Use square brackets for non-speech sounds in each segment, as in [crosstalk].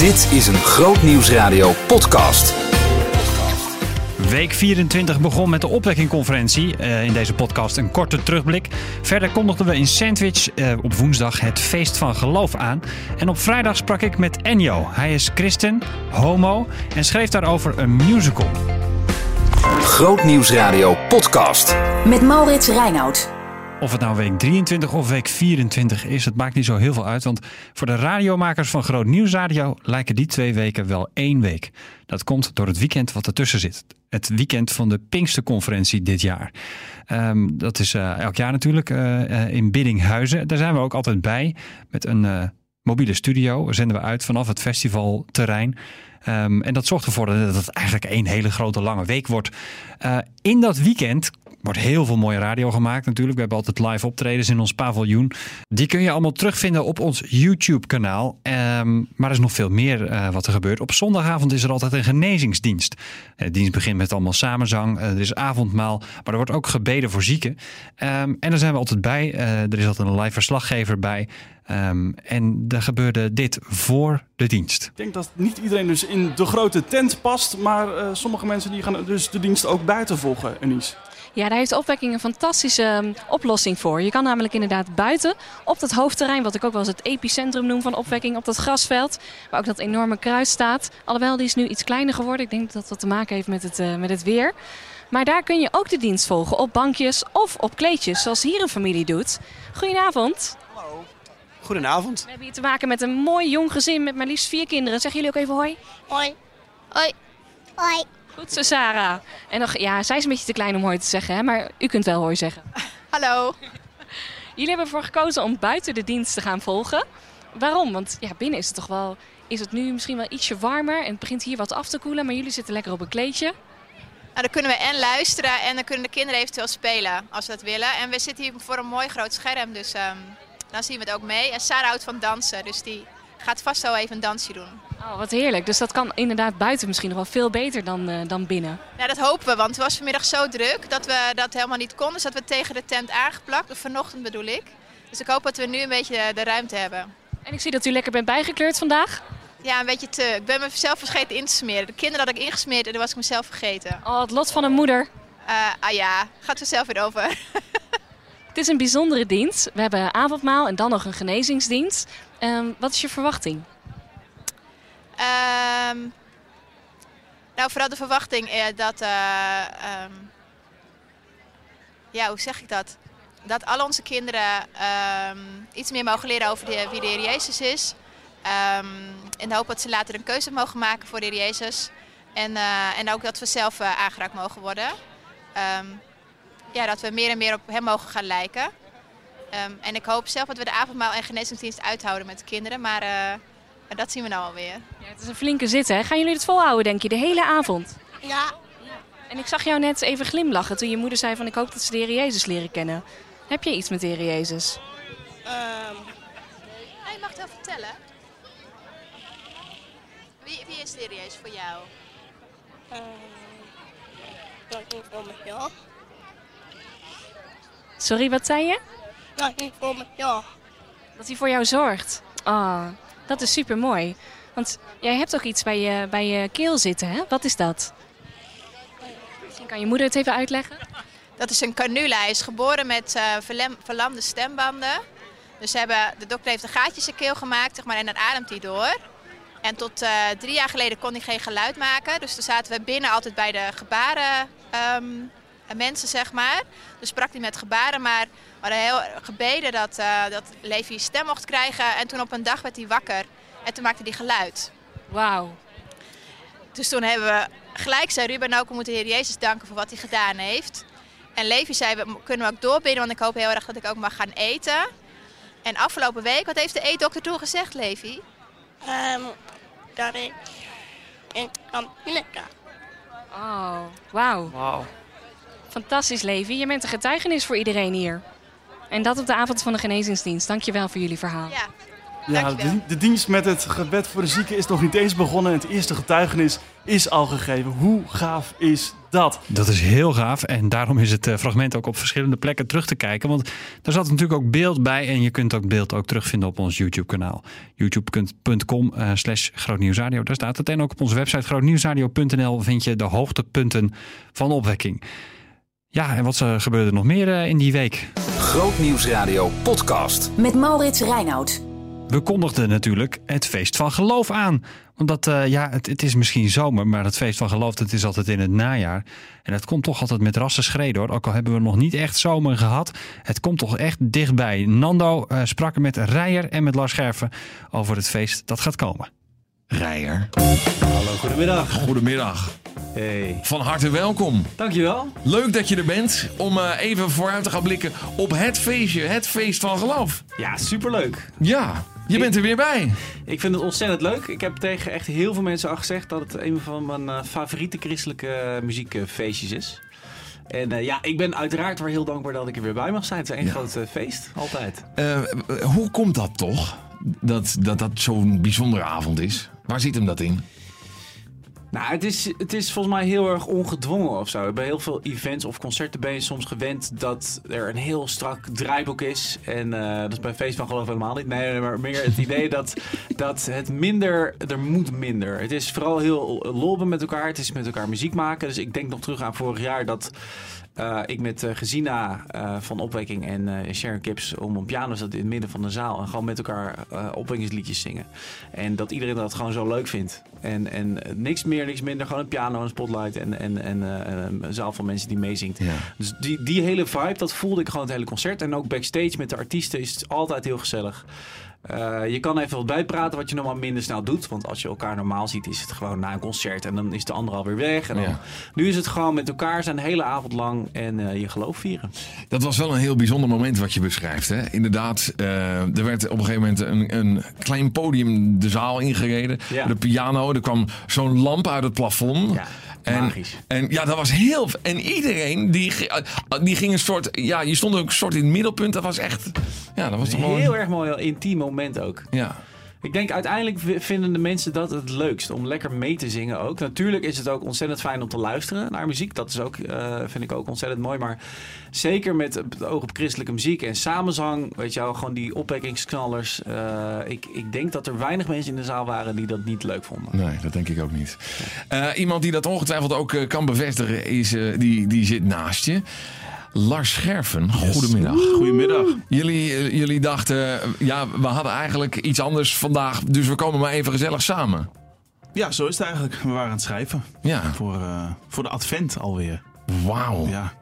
Dit is een Groot Nieuwsradio podcast. Week 24 begon met de opwekkingconferentie. Uh, in deze podcast een korte terugblik. Verder kondigden we in Sandwich uh, op woensdag het feest van geloof aan. En op vrijdag sprak ik met Enjo. Hij is christen, homo en schreef daarover een musical. Groot Nieuwsradio podcast. Met Maurits Reinoud. Of het nou week 23 of week 24 is, het maakt niet zo heel veel uit. Want voor de radiomakers van Groot Nieuwsradio lijken die twee weken wel één week. Dat komt door het weekend wat ertussen zit. Het weekend van de Pinksterconferentie dit jaar. Um, dat is uh, elk jaar natuurlijk uh, in Biddinghuizen. Daar zijn we ook altijd bij met een mobiele studio. Zenden we uit vanaf het festivalterrein. Um, en dat zorgt ervoor dat het eigenlijk één hele grote lange week wordt. in dat weekend wordt heel veel mooie radio gemaakt natuurlijk. We hebben altijd live optredens in ons paviljoen. Die kun je allemaal terugvinden op ons YouTube-kanaal. Um, maar er is nog veel meer uh, wat er gebeurt. Op zondagavond is er altijd een genezingsdienst. De dienst begint met allemaal samenzang. Er is avondmaal, maar er wordt ook gebeden voor zieken. Um, en daar zijn we altijd bij. Er is altijd een live verslaggever bij. Um, en er gebeurde dit voor de dienst. Ik denk dat niet iedereen dus in de grote tent past, maar uh, sommige mensen die gaan dus de dienst ook buiten volgen, Enies. Ja, daar heeft opwekking een fantastische um, oplossing voor. Je kan namelijk inderdaad buiten op dat hoofdterrein, wat ik ook wel eens het epicentrum noem van opwekking, op dat grasveld, waar ook dat enorme kruis staat. Alhoewel, die is nu iets kleiner geworden. Ik denk dat dat wat te maken heeft met het, uh, met het weer. Maar daar kun je ook de dienst volgen op bankjes of op kleedjes, zoals hier een familie doet. Goedenavond. Hallo. Goedenavond. We hebben hier te maken met een mooi jong gezin met maar liefst vier kinderen. Zeggen jullie ook even hoi? Hoi. Hoi. Hoi. Goed zo, Sarah. En nog, ja, zij is een beetje te klein om hoi te zeggen, hè? maar u kunt wel hoi zeggen. Hallo. Jullie hebben ervoor gekozen om buiten de dienst te gaan volgen. Waarom? Want ja, binnen is het toch wel, is het nu misschien wel ietsje warmer en het begint hier wat af te koelen, maar jullie zitten lekker op een kleedje. Nou, dan kunnen we en luisteren en dan kunnen de kinderen eventueel spelen als ze dat willen. En we zitten hier voor een mooi groot scherm, dus um, dan zien we het ook mee. En Sarah houdt van dansen, dus die gaat vast zo even een dansje doen. Oh, wat heerlijk. Dus dat kan inderdaad buiten misschien nog wel veel beter dan, uh, dan binnen. Ja, dat hopen we, want het was vanmiddag zo druk dat we dat helemaal niet konden. Dus dat we tegen de tent aangeplakt, vanochtend bedoel ik. Dus ik hoop dat we nu een beetje de ruimte hebben. En ik zie dat u lekker bent bijgekleurd vandaag. Ja, een beetje te. Ik ben mezelf vergeten in te smeren. De kinderen had ik ingesmeerd en dan was ik mezelf vergeten. Oh, het lot van een moeder. Uh, ah ja, gaat vanzelf weer over. [laughs] het is een bijzondere dienst. We hebben avondmaal en dan nog een genezingsdienst. Um, wat is je verwachting? Um, nou, vooral de verwachting eh, dat. Uh, um, ja, hoe zeg ik dat? Dat al onze kinderen um, iets meer mogen leren over wie de Heer Jezus is. in de hoop dat ze later een keuze mogen maken voor de Heer Jezus. En, uh, en ook dat we zelf uh, aangeraakt mogen worden. Ja, dat we meer en meer op hem mogen gaan lijken. en ik hoop zelf dat we de avondmaal en genezingsdienst uithouden met de kinderen. Maar maar dat zien we nou alweer. Ja, het is een flinke zit, hè? Gaan jullie het volhouden, denk je, de hele avond? Ja. En ik zag jou net even glimlachen toen je moeder zei van ik hoop dat ze de Heer Jezus leren kennen. Heb je iets met de Heer Jezus? Um. Hey, mag het wel vertellen? Wie, wie is de Heer Jezus voor jou? Uh, dat niet voor me, ja. Sorry, wat zei je? Dat niet voor me, ja. Dat hij voor jou zorgt. Oh, dat is super mooi. Want jij hebt ook iets bij je, bij je keel zitten, hè? Wat is dat? Misschien kan je moeder het even uitleggen. Dat is een canula. Hij is geboren met uh, verlem, verlamde stembanden. Dus hebben, de dokter heeft een gaatje in zijn keel gemaakt zeg maar, en dan ademt hij door. En tot uh, drie jaar geleden kon hij geen geluid maken. Dus toen zaten we binnen altijd bij de gebaren um, mensen, zeg maar. Dus sprak hij met gebaren, maar we hadden heel gebeden dat, uh, dat Levi stem mocht krijgen. En toen op een dag werd hij wakker en toen maakte hij geluid. Wauw. Dus toen hebben we gelijk zei Ruben, nou, we moeten de Heer Jezus danken voor wat hij gedaan heeft. En Levi zei, we kunnen we ook doorbidden, want ik hoop heel erg dat ik ook mag gaan eten. En afgelopen week, wat heeft de eetdokter toen gezegd, Levi? Um, dat ik in kantine Oh, wauw. Wauw. Fantastisch, Levi. Je bent een getuigenis voor iedereen hier. En dat op de avond van de genezingsdienst. Dankjewel voor jullie verhaal. Ja. Ja, de, de dienst met het gebed voor de zieken is nog niet eens begonnen. En het eerste getuigenis is al gegeven. Hoe gaaf is dat? Dat is heel gaaf en daarom is het eh, fragment ook op verschillende plekken terug te kijken. Want daar zat natuurlijk ook beeld bij en je kunt ook beeld ook terugvinden op ons YouTube kanaal. youtube.com eh, slash grootnieuwsradio, daar staat het. En ook op onze website grootnieuwsradio.nl vind je de hoogtepunten van opwekking. Ja, en wat eh, gebeurde er nog meer eh, in die week? Grootnieuwsradio podcast. Met Maurits Reinoud. We kondigden natuurlijk het feest van geloof aan. Omdat eh, ja, het, het is misschien zomer, maar het feest van geloof dat is altijd in het najaar. En het komt toch altijd met rassen schreden hoor. Ook al hebben we nog niet echt zomer gehad. Het komt toch echt dichtbij. Nando eh, sprak er met Rijer en met Lars Scherven over het feest dat gaat komen. Rijer. Hallo, goedemiddag. Goedemiddag. Hey. Van harte welkom. Dankjewel. Leuk dat je er bent om eh, even vooruit te gaan blikken op het feestje, het feest van geloof. Ja, superleuk. Ja, je bent er weer bij. Ik vind het ontzettend leuk. Ik heb tegen echt heel veel mensen al gezegd dat het een van mijn eh, favoriete christelijke eh, muziekfeestjes is. En ja, ik ben uiteraard weer heel dankbaar dat ik er weer bij mag zijn. Het is een Ja. groot feest, altijd. Hoe komt dat toch? Dat dat, dat zo'n bijzondere avond is. Waar zit hem dat in? Nou, het is, het is volgens mij heel erg ongedwongen of zo. Bij heel veel events of concerten ben je soms gewend dat er een heel strak draaiboek is. En eh, dat is bij Feest van Geloof helemaal niet. Nee, maar meer het idee dat, dat het minder, er moet minder. Het is vooral heel lolben met elkaar. Het is met elkaar muziek maken. Dus ik denk nog terug aan vorig jaar dat... eh, ik met eh, Gezina eh, van Opwekking en Sharon Kips om een piano zat in het midden van de zaal en gewoon met elkaar opwekkingsliedjes zingen. En dat iedereen dat gewoon zo leuk vindt. En, en niks meer, niks minder, gewoon een piano, een spotlight en, en, en een zaal van mensen die meezingt. Ja. Dus die, die hele vibe, dat voelde ik gewoon het hele concert. En ook backstage met de artiesten is het altijd heel gezellig. Eh, je kan even wat bijpraten wat je normaal minder snel doet. Want als je elkaar normaal ziet, is het gewoon na een concert. En dan is de ander alweer weg. En dan, Ja. Nu is het gewoon met elkaar zijn de hele avond lang en eh, je geloof vieren. Dat was wel een heel bijzonder moment wat je beschrijft. Hè? Inderdaad, eh, er werd op een gegeven moment een, een klein podium de zaal ingereden. Ja. De piano, er kwam zo'n lamp uit het plafond. Ja, en, magisch. En ja, dat was heel. En iedereen die, ge- eh, die ging een soort. Ja, je stond ook een soort in het middelpunt. Dat was echt. Ja, dat was toch heel erg mooi, intiem moment ook. Ja. Ik denk uiteindelijk vinden de mensen dat het leukst om lekker mee te zingen ook. Natuurlijk is het ook ontzettend fijn om te luisteren naar muziek. Dat is ook, eh, vind ik ook ontzettend mooi. Maar zeker met het oog op christelijke muziek en samenzang, weet je wel, gewoon die opwekkingsknallers. eh, ik, ik denk dat er weinig mensen in de zaal waren die dat niet leuk vonden. Nee, dat denk ik ook niet. Eh, iemand die dat ongetwijfeld ook kan bevestigen, is, die, die zit naast je. Lars Scherven, goedemiddag. Goedemiddag. Jullie, eh, jullie dachten, eh, ja, we hadden eigenlijk iets anders vandaag, dus we komen maar even gezellig samen. Ja, zo is het eigenlijk. We waren aan het schrijven. Ja, Voor, eh, voor de advent alweer. wauw. Ja.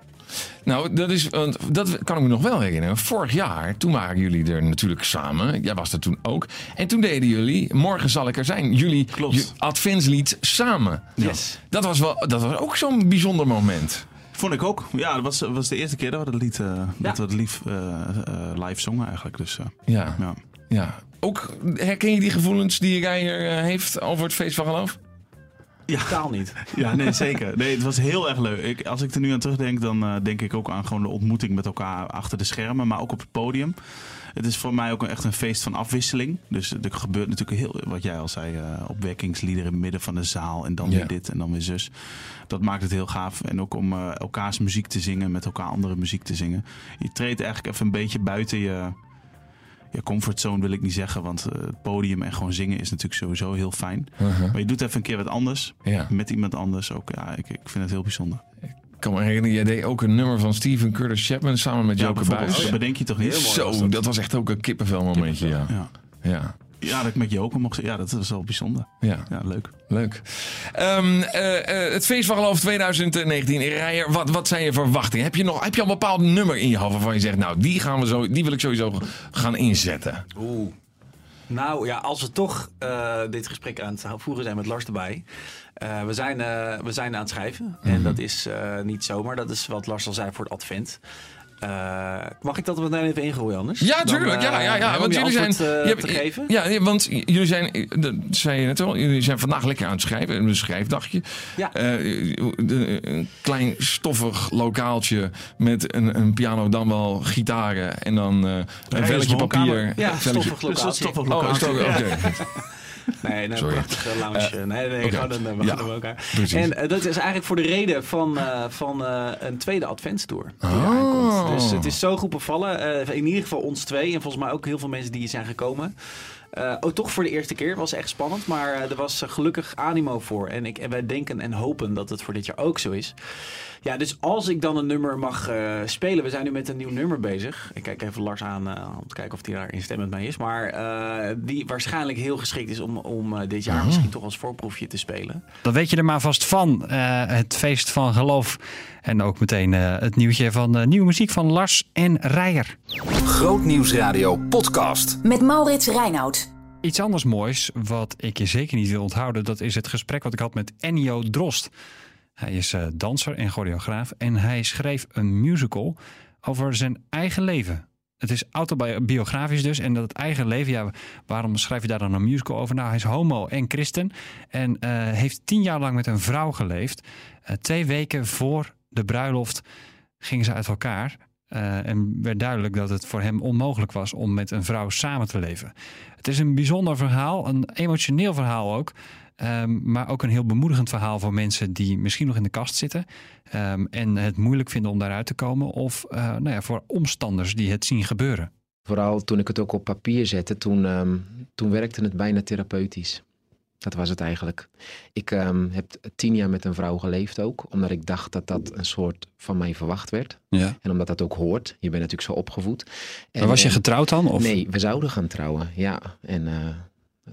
Nou, dat, is, want dat kan ik me nog wel herinneren. Vorig jaar, toen waren jullie er natuurlijk samen. Jij was er toen ook. En toen deden jullie, morgen zal ik er zijn, jullie Klopt. adventslied samen. Yes. Dat was, wel, dat was ook zo'n bijzonder moment. Vond ik ook. Ja, dat was, was de eerste keer dat we het lied, eh, dat we het lief, eh, eh, live zongen eigenlijk. Dus, eh, Ja, ja. ja. Ook herken je die gevoelens die Rijer eh, heeft over het feest van geloof? Ja. Totaal niet. [laughs] ja, nee, zeker. Nee, het was heel erg leuk. Ik, als ik er nu aan terugdenk, dan eh, denk ik ook aan gewoon de ontmoeting met elkaar achter de schermen, maar ook op het podium. Het is voor mij ook echt een feest van afwisseling. Dus er gebeurt natuurlijk heel, wat jij al zei, eh opwekkingsliederen in het midden van de zaal. En dan Ja. weer dit en dan weer zus. Dat maakt het heel gaaf. En ook om eh, elkaars muziek te zingen, met elkaar andere muziek te zingen. Je treedt eigenlijk even een beetje buiten je, je comfortzone, wil ik niet zeggen. Want eh, het podium en gewoon zingen is natuurlijk sowieso heel fijn. Maar je doet even een keer wat anders. Ja. Met iemand anders ook. Ja, ik, ik vind het heel bijzonder. Ik kan me herinneren, jij deed ook een nummer van Steven Curtis Chapman samen met Joke bijvoorbeeld. Buis. Dat bedenk je toch niet? Zo, dat. was echt ook een kippenvel momentje, ja. Ja. Ja, Ja, dat ik met Joke mocht Ja, dat was wel bijzonder. ja. Ja, leuk. Leuk. Ehm, eh, eh, het Feest van Geloof 2019. Rijer, wat, wat zijn je verwachtingen? Heb je, nog, heb je al een bepaald nummer in je hoofd waarvan je zegt... nou, die, gaan we zo, die wil ik sowieso gaan inzetten? Oeh. Nou ja, als we toch eh, dit gesprek aan het voeren zijn met Lars erbij. Eh, we, zijn, eh, we zijn aan het schrijven. En dat is niet zomaar. Dat is wat Lars al zei voor het advent. Eh, mag ik dat meteen even ingooien anders? Ja, Dan, tuurlijk. ja, eh, ja, ja. Want jullie zijn. antwoord, eh, je hebt- te geven? Ja, ja, want jullie zijn. Dat zei je net al. Jullie zijn vandaag lekker aan het schrijven. Een schrijfdagje. Ja. Eh, een klein stoffig lokaaltje met een, een piano, dan wel gitaren. En dan eh, een velletje papier. Ja, Velletje- stoffig Dus wel Oh. [laughs] Nee, een Sorry. prachtige lounge. nee, nee, oké. gewoon een, we Ja, gaan bij elkaar. precies. En eh, dat is eigenlijk voor de reden van, eh, van eh, een tweede adventstour die Oh. Dus het is zo goed bevallen. Eh, in ieder geval ons twee en volgens mij ook heel veel mensen die hier zijn gekomen. Eh, oh, toch voor de eerste keer. was echt spannend, maar eh, er was eh, gelukkig animo voor. En, ik, en wij denken en hopen dat het voor dit jaar ook zo is. Ja, dus als ik dan een nummer mag spelen. We zijn nu met een nieuw nummer bezig. Ik kijk even Lars aan om te kijken of hij daar in stem met mij is. Maar die waarschijnlijk heel geschikt is om, om dit jaar misschien toch als voorproefje te spelen. Dan weet je er maar vast van. het feest van geloof. En ook meteen eh, het nieuwtje van eh, nieuwe muziek van Lars en Rijer. Grootnieuwsradio podcast. Met Maurits Reinoud. Iets anders moois, wat ik je zeker niet wil onthouden, dat is het gesprek wat ik had met Ennio Drost. Hij is eh, danser en choreograaf en hij schreef een musical over zijn eigen leven. Het is autobiografisch dus en dat het eigen leven, ja, waarom schrijf je daar dan een musical over? Nou, hij is homo en christen en eh, heeft tien jaar lang met een vrouw geleefd. Eh, twee weken voor de bruiloft gingen ze uit elkaar. eh, en werd duidelijk dat het voor hem onmogelijk was om met een vrouw samen te leven. Het is een bijzonder verhaal, een emotioneel verhaal ook. ehm, maar ook een heel bemoedigend verhaal voor mensen die misschien nog in de kast zitten. ehm, en het moeilijk vinden om daaruit te komen. Of eh, nou ja, voor omstanders die het zien gebeuren. Vooral toen ik het ook op papier zette, toen, ehm, toen werkte het bijna therapeutisch. Dat was het eigenlijk. Ik ehm, heb tien jaar met een vrouw geleefd ook, omdat ik dacht dat dat een soort van mij verwacht werd. Ja. En omdat dat ook hoort. Je bent natuurlijk zo opgevoed. En, Maar was je en- getrouwd dan? Of? Nee, we zouden gaan trouwen, ja. En eh,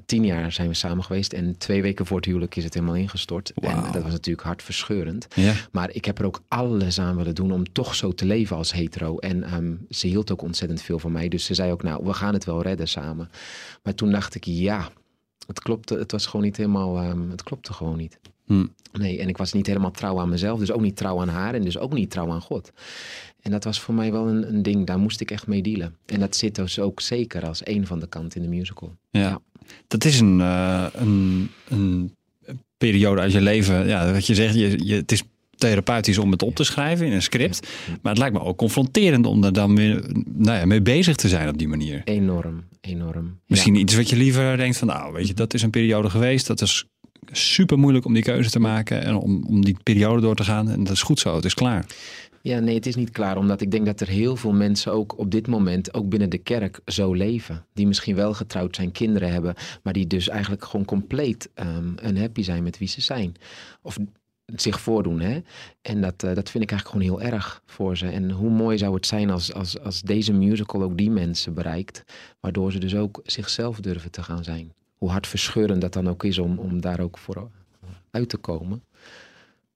tien jaar zijn we samen geweest en twee weken voor het huwelijk is het helemaal ingestort. En dat was natuurlijk hartverscheurend. Ja. Maar ik heb er ook alles aan willen doen om toch zo te leven als hetero. En ehm, ze hield ook ontzettend veel van mij. Dus ze zei ook, nou, we gaan het wel redden samen. Maar toen dacht ik, ja, het klopte. Het was gewoon niet helemaal, ehm, het klopte gewoon niet. Hm. Nee, en ik was niet helemaal trouw aan mezelf. Dus ook niet trouw aan haar en dus ook niet trouw aan God. En dat was voor mij wel een, een ding, daar moest ik echt mee dealen. En dat zit dus ook zeker als een van de kanten in de musical. Ja. Dat is een, eh, een, een periode uit je leven. Ja, wat je zegt, je, je, het is therapeutisch om het op te schrijven in een script. Maar het lijkt me ook confronterend om er dan weer nou ja, mee bezig te zijn op die manier. Enorm, enorm. Misschien iets wat je liever denkt van, nou, weet je, dat is een periode geweest. Dat is super moeilijk om die keuze te maken en om, om die periode door te gaan. En dat is goed zo, het is klaar. Ja, nee, het is niet klaar. Omdat ik denk dat er heel veel mensen ook op dit moment, ook binnen de kerk, zo leven. Die misschien wel getrouwd zijn, kinderen hebben, maar die dus eigenlijk gewoon compleet um, unhappy zijn met wie ze zijn. Of zich voordoen. Hè? En dat, uh, dat vind ik eigenlijk gewoon heel erg voor ze. En hoe mooi zou het zijn als, als, als deze musical ook die mensen bereikt, waardoor ze dus ook zichzelf durven te gaan zijn. Hoe hartverscheurend dat dan ook is om, om daar ook voor uit te komen.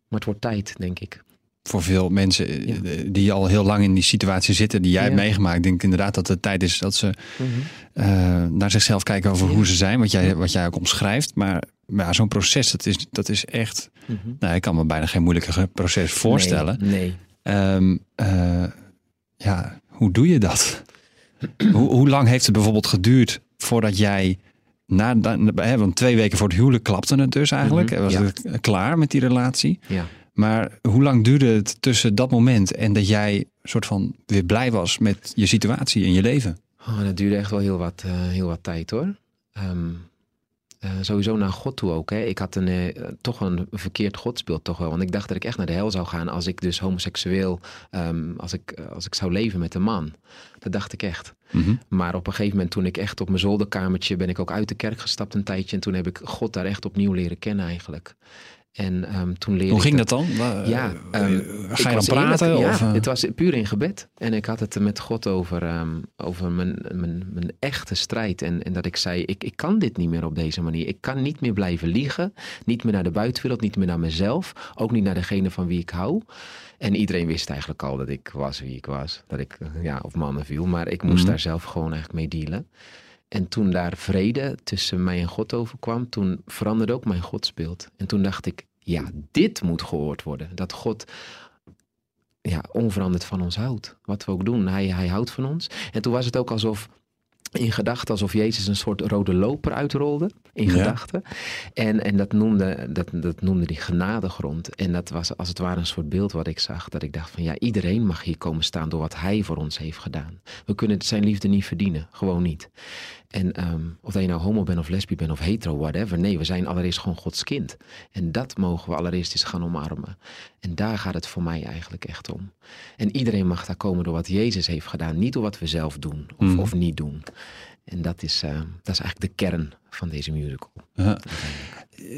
Maar het wordt tijd, denk ik voor veel mensen ja. die al heel lang in die situatie zitten, die jij ja. hebt meegemaakt, ik denk inderdaad dat het tijd is dat ze mm-hmm. uh, naar zichzelf kijken over ja. hoe ze zijn, wat jij, wat jij ook omschrijft. Maar, maar zo'n proces, dat is, dat is echt. Mm-hmm. Nou, ik kan me bijna geen moeilijker proces voorstellen. Nee. nee. Um, uh, ja, hoe doe je dat? [clears throat] hoe, hoe lang heeft het bijvoorbeeld geduurd voordat jij. Na, hè, want twee weken voor het huwelijk klapte het dus eigenlijk. Mm-hmm. Was het klaar met die relatie? Ja. Maar hoe lang duurde het tussen dat moment en dat jij soort van weer blij was met je situatie in je leven? Oh, dat duurde echt wel heel wat, uh, heel wat tijd hoor. Um, uh, sowieso naar God toe ook. Hè. Ik had een, uh, toch een verkeerd godsbeeld toch wel. Want ik dacht dat ik echt naar de hel zou gaan als ik dus homoseksueel, um, als, ik, als ik zou leven met een man. Dat dacht ik echt. Mm-hmm. Maar op een gegeven moment toen ik echt op mijn zolderkamertje ben ik ook uit de kerk gestapt een tijdje. En toen heb ik God daar echt opnieuw leren kennen eigenlijk. En um, toen leerde Hoe ging dat, dat dan? Ja, um, ga je dan praten? Eerlijk, of, ja, het was puur in gebed. En ik had het met God over, um, over mijn, mijn, mijn echte strijd. En, en dat ik zei, ik, ik kan dit niet meer op deze manier. Ik kan niet meer blijven liegen. Niet meer naar de buitenwereld, niet meer naar mezelf. Ook niet naar degene van wie ik hou. En iedereen wist eigenlijk al dat ik was wie ik was. Dat ik ja, op mannen viel. Maar ik moest mm-hmm. daar zelf gewoon eigenlijk mee dealen. En toen daar vrede tussen mij en God overkwam, toen veranderde ook mijn godsbeeld. En toen dacht ik, ja, dit moet gehoord worden. Dat God ja, onveranderd van ons houdt. Wat we ook doen, hij, hij houdt van ons. En toen was het ook alsof in gedachten alsof Jezus een soort rode loper uitrolde. In Ja. gedachten. En, en dat, noemde, dat, dat noemde die genadegrond. En dat was als het ware een soort beeld wat ik zag. Dat ik dacht van ja, iedereen mag hier komen staan door wat hij voor ons heeft gedaan. We kunnen zijn liefde niet verdienen. Gewoon niet. En ehm, of dat je nou homo bent of lesbi bent of hetero, whatever. Nee, we zijn allereerst gewoon Gods kind. En dat mogen we allereerst eens gaan omarmen. En daar gaat het voor mij eigenlijk echt om. En iedereen mag daar komen door wat Jezus heeft gedaan. Niet door wat we zelf doen of, Mhm. of niet doen. En dat is, eh, dat is eigenlijk de kern van deze musical. Ja.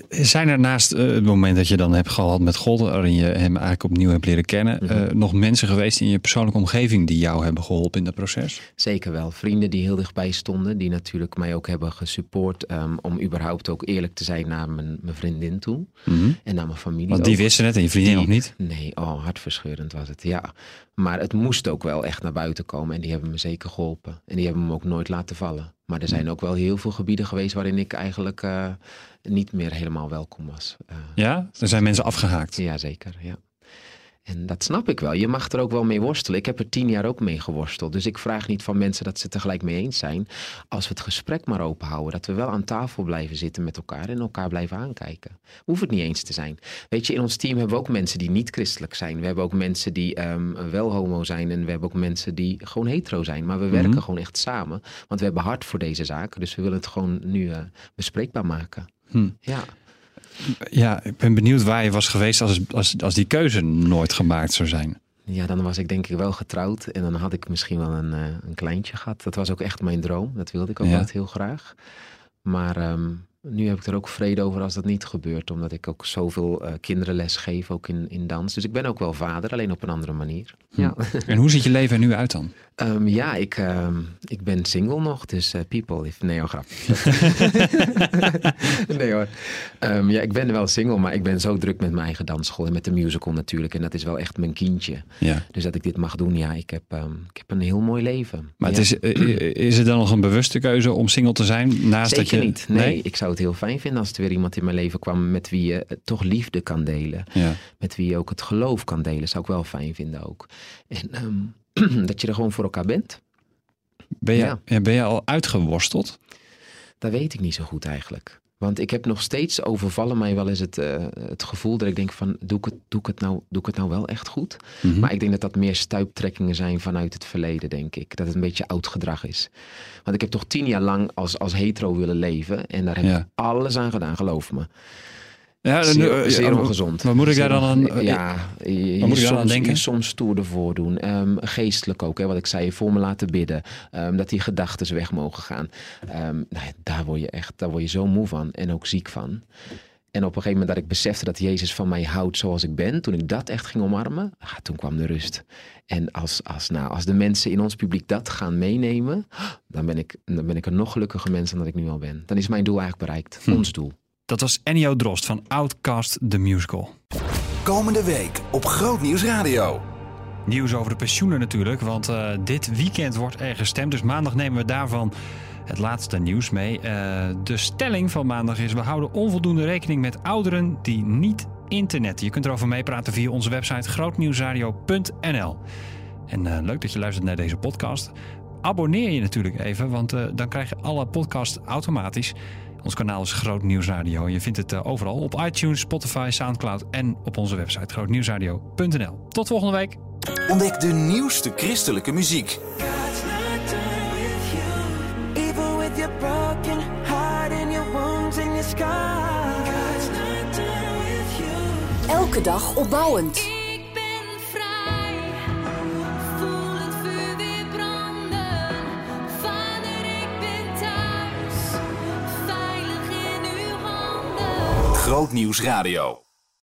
Zijn er naast eh, het moment dat je dan hebt gehad met God, waarin je hem eigenlijk opnieuw hebt leren kennen, Mhm. eh, nog mensen geweest in je persoonlijke omgeving die jou hebben geholpen in dat proces? Zeker wel. Vrienden die heel dichtbij stonden, die natuurlijk mij ook hebben gesupport ehm, om überhaupt ook eerlijk te zijn naar mijn, mijn vriendin toe Mhm. en naar mijn familie. Want die ook. wisten het en je vriendin Die- nog niet? Nee, oh, hartverscheurend was het, ja. Maar het moest ook wel echt naar buiten komen en die hebben me zeker geholpen. En die hebben me ook nooit laten vallen. Maar er zijn ook wel heel veel gebieden geweest waarin ik eigenlijk eh, niet meer helemaal welkom was. Eh, Ja? Er zijn mensen afgehaakt. ja, zeker. Ja. En dat snap ik wel. Je mag er ook wel mee worstelen. Ik heb er tien jaar ook mee geworsteld. Dus ik vraag niet van mensen dat ze het tegelijk mee eens zijn. Als we het gesprek maar open houden. Dat we wel aan tafel blijven zitten met elkaar en elkaar blijven aankijken. Hoeft het niet eens te zijn. Weet je, in ons team hebben we ook mensen die niet christelijk zijn. We hebben ook mensen die ehm, wel homo zijn. En we hebben ook mensen die gewoon hetero zijn. Maar we Mhm. werken gewoon echt samen. Want we hebben hart voor deze zaken. Dus we willen het gewoon nu eh, bespreekbaar maken. Hm. Ja. Ja, ik ben benieuwd waar je was geweest als, als, als die keuze nooit gemaakt zou zijn. Ja, dan was ik denk ik wel getrouwd en dan had ik misschien wel een, eh, een kleintje gehad. Dat was ook echt mijn droom. Dat wilde ik ook Ja. altijd heel graag. Maar ehm, nu heb ik er ook vrede over als dat niet gebeurt. Omdat ik ook zoveel eh kinderen les geef, ook in, in dans. Dus ik ben ook wel vader, alleen op een andere manier. Ja, [laughs] En hoe ziet je leven er nu uit dan? Ehm, ja ik, ehm, ik ben single nog, dus eh, people, if... nee hoor, grap. [laughs] nee hoor. Ehm, ja, ik ben wel single, maar ik ben zo druk met mijn eigen dansschool en met de musical natuurlijk. En dat is wel echt mijn kindje. Ja. Dus dat ik dit mag doen, ja, ik heb, ehm, ik heb een heel mooi leven. Maar Ja. het is, eh, is het dan nog een bewuste keuze om single te zijn? Naast Zeker dat je... niet. Nee, ik zou het heel fijn vinden als er weer iemand in mijn leven kwam met wie je eh, toch liefde kan delen. Ja. Met wie je ook het geloof kan delen. Zou ik wel fijn vinden ook. En ehm, [clears throat] dat je er gewoon voor elkaar bent. Ben, je, ja, ben je al uitgeworsteld? Dat weet ik niet zo goed eigenlijk. Want ik heb nog steeds overvallen mij wel eens het, eh, het gevoel dat ik denk van doe ik, het, doe, ik het nou, doe ik het nou wel echt goed? Mhm. Maar ik denk dat dat meer stuiptrekkingen zijn vanuit het verleden, denk ik. Dat het een beetje oud gedrag is. Want ik heb toch tien jaar lang als, als hetero willen leven. En daar heb Ja. ik alles aan gedaan, geloof me. Ja, zeer, eh, zeer ongezond. Wat moet ik daar dan aan... onge- Ja, je, Wat moet ik daar soms, aan denken? je soms stoer ervoor doen. Ehm, geestelijk ook, hè, wat ik zei, voor me laten bidden. Ehm, dat die gedachten weg mogen gaan. Ehm, nou daar word je echt daar word je zo moe van en ook ziek van. En op een gegeven moment dat ik besefte dat Jezus van mij houdt zoals ik ben, toen ik dat echt ging omarmen, ah, toen kwam de rust. En als, als, nou, als de mensen in ons publiek dat gaan meenemen, dan ben, ik, dan ben ik een nog gelukkiger mens dan dat ik nu al ben. Dan is mijn doel eigenlijk bereikt, Hm. ons doel. Dat was Ennio Drost van Outcast The Musical. Komende week op Groot Nieuws Radio. Nieuws over de pensioenen natuurlijk, want eh, dit weekend wordt er gestemd. Dus maandag nemen we daarvan het laatste nieuws mee. Eh, de stelling van maandag is: we houden onvoldoende rekening met ouderen die niet internetten. Je kunt erover meepraten via onze website grootnieuwsradio.nl. En eh, leuk dat je luistert naar deze podcast. Abonneer je natuurlijk even, want eh, dan krijg je alle podcasts automatisch. Ons kanaal is Groot Nieuws Radio. Je vindt het eh, overal op iTunes, Spotify, Soundcloud en op onze website grootnieuwsradio.nl. Tot volgende week. Ontdek de nieuwste christelijke muziek. Even with your thuis.